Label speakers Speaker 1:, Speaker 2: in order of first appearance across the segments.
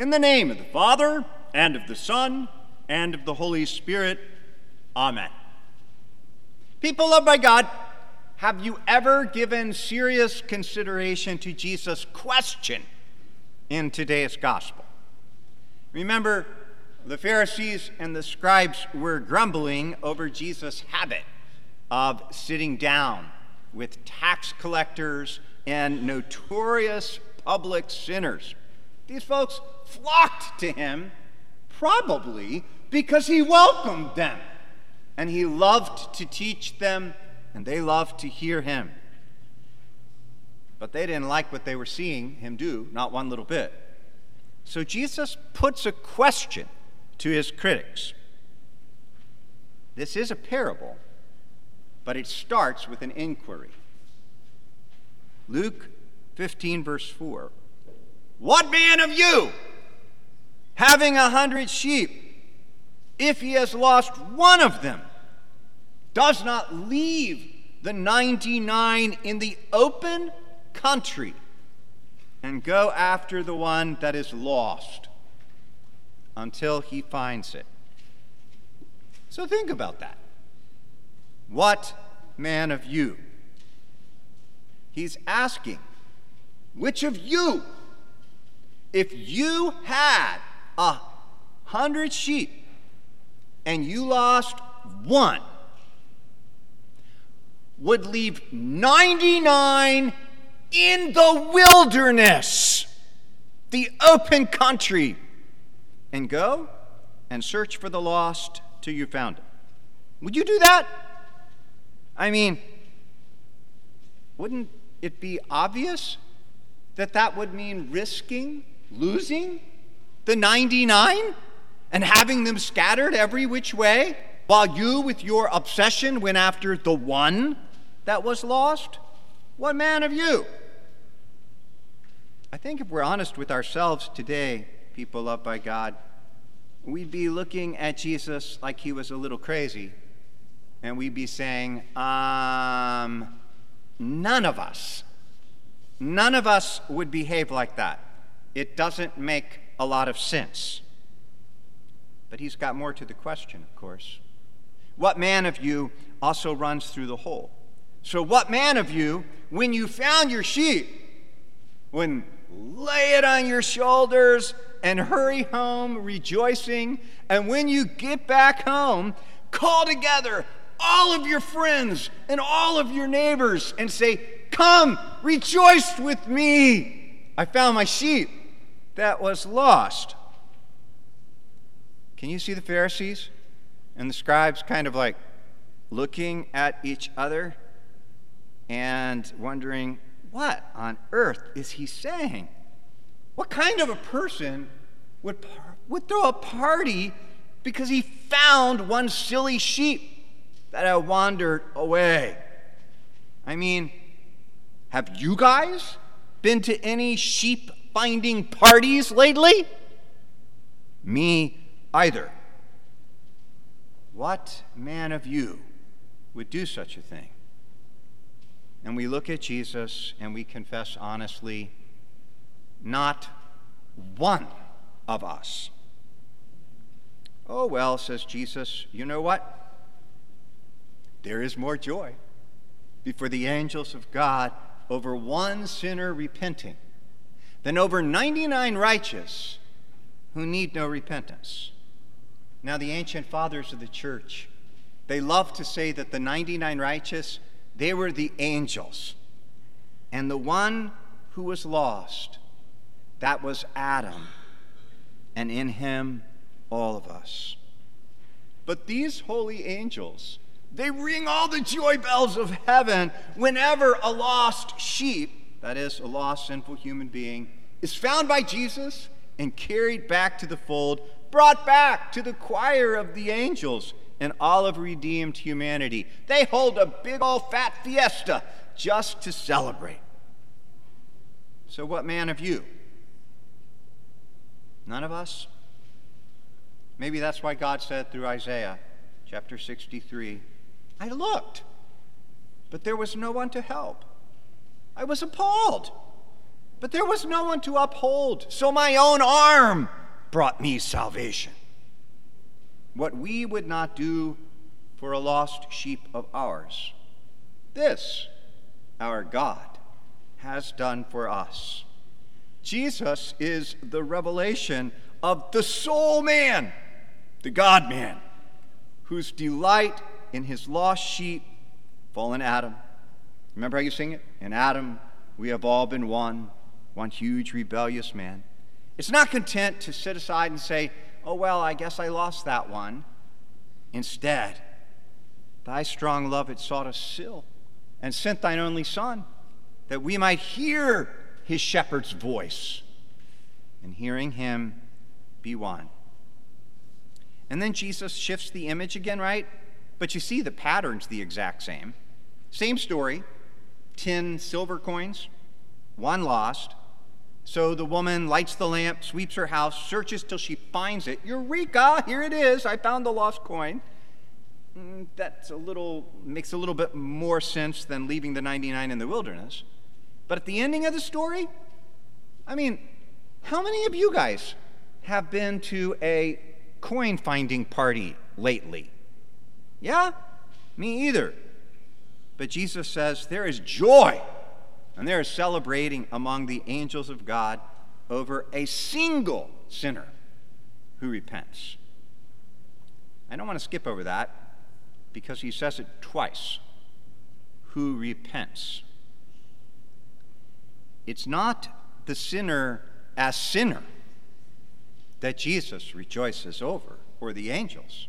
Speaker 1: In the name of the Father, and of the Son, and of the Holy Spirit. Amen. People loved by God, have you ever given serious consideration to Jesus' question in today's gospel? Remember, the Pharisees and the scribes were grumbling over Jesus' habit of sitting down with tax collectors and notorious public sinners. These folks flocked to him probably because he welcomed them and he loved to teach them and they loved to hear him. But they didn't like what they were seeing him do, not one little bit. So Jesus puts a question to his critics. This is a parable, but it starts with an inquiry. Luke 15, verse 4. What man of you, having a hundred sheep, if he has lost one of them, does not leave the 99 in the open country and go after the one that is lost until he finds it. So think about that. What man of you? He's asking, which of you, if you had a hundred sheep and you lost one, would leave 99 in the wilderness, the open country, and go and search for the lost till you found it. Would you do that? I mean, wouldn't it be obvious that that would mean risking losing the 99 and having them scattered every which way while you, with your obsession, went after the one? that was lost? What man of you? I think if we're honest with ourselves today, people loved by God, we'd be looking at Jesus like he was a little crazy, and we'd be saying, um, none of us, none of us would behave like that. It doesn't make a lot of sense. But he's got more to the question, of course. What man of you also runs through the whole? So, what man of you, when you found your sheep, when lay it on your shoulders and hurry home rejoicing, and when you get back home, call together all of your friends and all of your neighbors and say, Come, rejoice with me. I found my sheep that was lost. Can you see the Pharisees and the scribes kind of like looking at each other? and wondering, what on earth is he saying? What kind of a person would, would throw a party because he found one silly sheep that had wandered away? I mean, have you guys been to any sheep finding parties lately? Me either. What man of you would do such a thing? and we look at Jesus and we confess honestly, not one of us. Oh, well, says Jesus, you know what? There is more joy before the angels of God over one sinner repenting than over 99 righteous who need no repentance. Now, the ancient fathers of the church, they loved to say that the 99 righteous they were the angels. And the one who was lost, that was Adam, and in him, all of us. But these holy angels, they ring all the joy bells of heaven whenever a lost sheep, that is, a lost sinful human being, is found by Jesus and carried back to the fold, brought back to the choir of the angels and all of redeemed humanity. They hold a big old fat fiesta just to celebrate. So, what man of you? None of us? Maybe that's why God said through Isaiah chapter 63 I looked, but there was no one to help. I was appalled. but there was no one to uphold, so my own arm brought me salvation. What we would not do for a lost sheep of ours, this our God has done for us. Jesus is the revelation of the soul man, the God man, whose delight in his lost sheep, fallen Adam. Remember how you sing it? In Adam, we have all been one, one huge rebellious man. It's not content to sit aside and say, oh, well, I guess I lost that one. Instead, thy strong love it sought us still and sent thine only Son that we might hear his shepherd's voice and hearing him be one. And then Jesus shifts the image again, right? But you see the pattern's the exact same. Same story 10 silver coins, one lost. So the woman lights the lamp, sweeps her house, searches till she finds it. Eureka! Here it is. I found the lost coin. Mm, that's a little makes a little bit more sense than leaving the 99 in the wilderness. But at the ending of the story, I mean, how many of you guys have been to a coin finding party lately? Yeah? Me either. But Jesus says there is joy and there is celebrating among the angels of God over a single sinner who repents. I don't want to skip over that because he says it twice who repents. It's not the sinner as sinner that Jesus rejoices over, or the angels.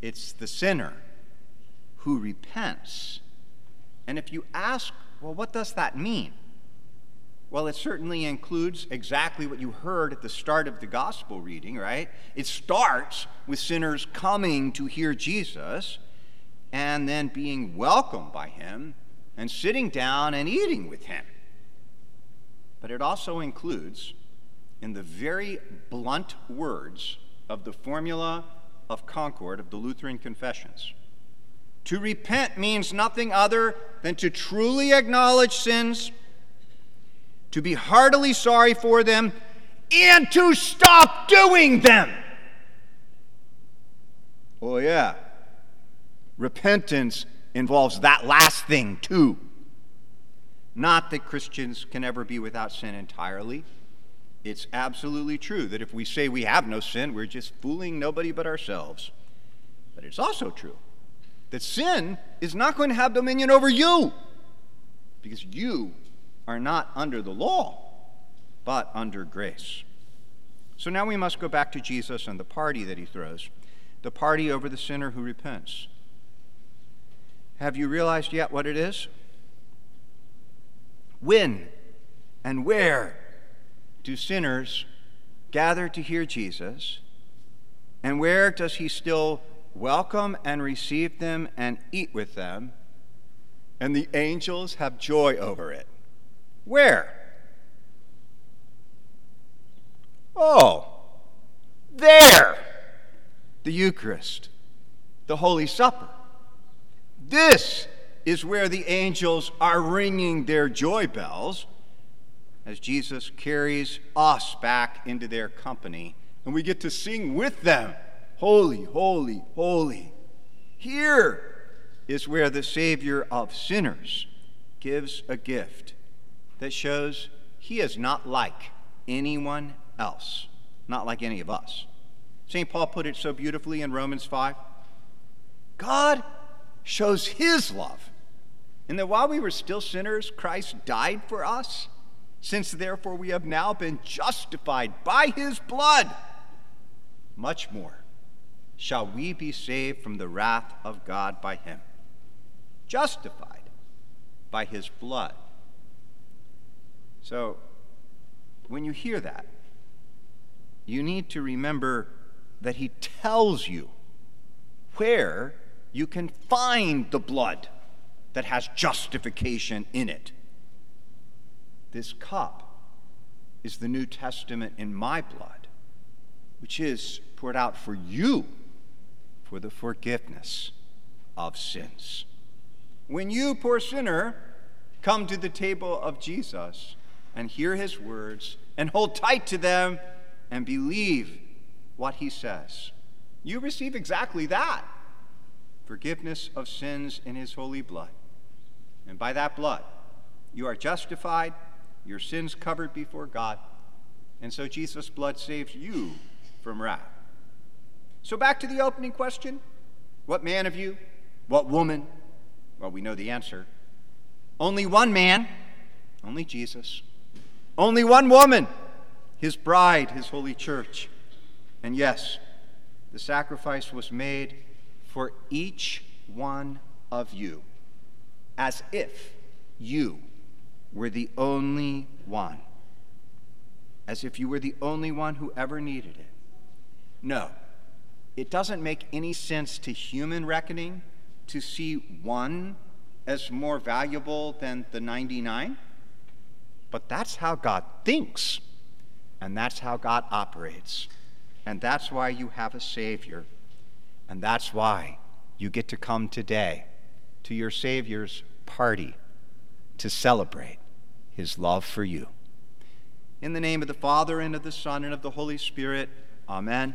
Speaker 1: It's the sinner who repents. And if you ask, well, what does that mean? Well, it certainly includes exactly what you heard at the start of the gospel reading, right? It starts with sinners coming to hear Jesus and then being welcomed by him and sitting down and eating with him but it also includes, in the very blunt words of the formula of Concord of the Lutheran Confessions, to repent means nothing other than to truly acknowledge sins, to be heartily sorry for them, and to stop doing them. Oh, yeah. Repentance involves that last thing, too. Not that Christians can ever be without sin entirely. It's absolutely true that if we say we have no sin, we're just fooling nobody but ourselves. But it's also true that sin is not going to have dominion over you because you are not under the law, but under grace. So now we must go back to Jesus and the party that he throws the party over the sinner who repents. Have you realized yet what it is? When and where do sinners gather to hear Jesus? And where does he still welcome and receive them and eat with them? And the angels have joy over it. Where? Oh, there! The Eucharist, the Holy Supper. This is where the angels are ringing their joy bells as Jesus carries us back into their company, and we get to sing with them Holy, holy, holy. Here is where the Savior of sinners gives a gift that shows he is not like anyone else, not like any of us. St. Paul put it so beautifully in Romans 5 God shows his love and that while we were still sinners, Christ died for us, since therefore we have now been justified by his blood, much more shall we be saved from the wrath of God by him. Justified by his blood. So, when you hear that, you need to remember that he tells you where you can find the blood that has justification in it. This cup is the New Testament in my blood, which is poured out for you for the forgiveness of sins. When you, poor sinner, come to the table of Jesus and hear his words and hold tight to them and believe what he says, you receive exactly that forgiveness of sins in his holy blood. And by that blood, you are justified, your sins covered before God, and so Jesus' blood saves you from wrath. So back to the opening question what man of you? What woman? Well, we know the answer. Only one man, only Jesus. Only one woman, his bride, his holy church. And yes, the sacrifice was made for each one of you, as if you were the only one. As if you were the only one who ever needed it. No, it doesn't make any sense to human reckoning to see one as more valuable than the 99. But that's how God thinks, and that's how God operates. And that's why you have a Savior. And that's why you get to come today to your Savior's party to celebrate his love for you. In the name of the Father, and of the Son, and of the Holy Spirit, Amen.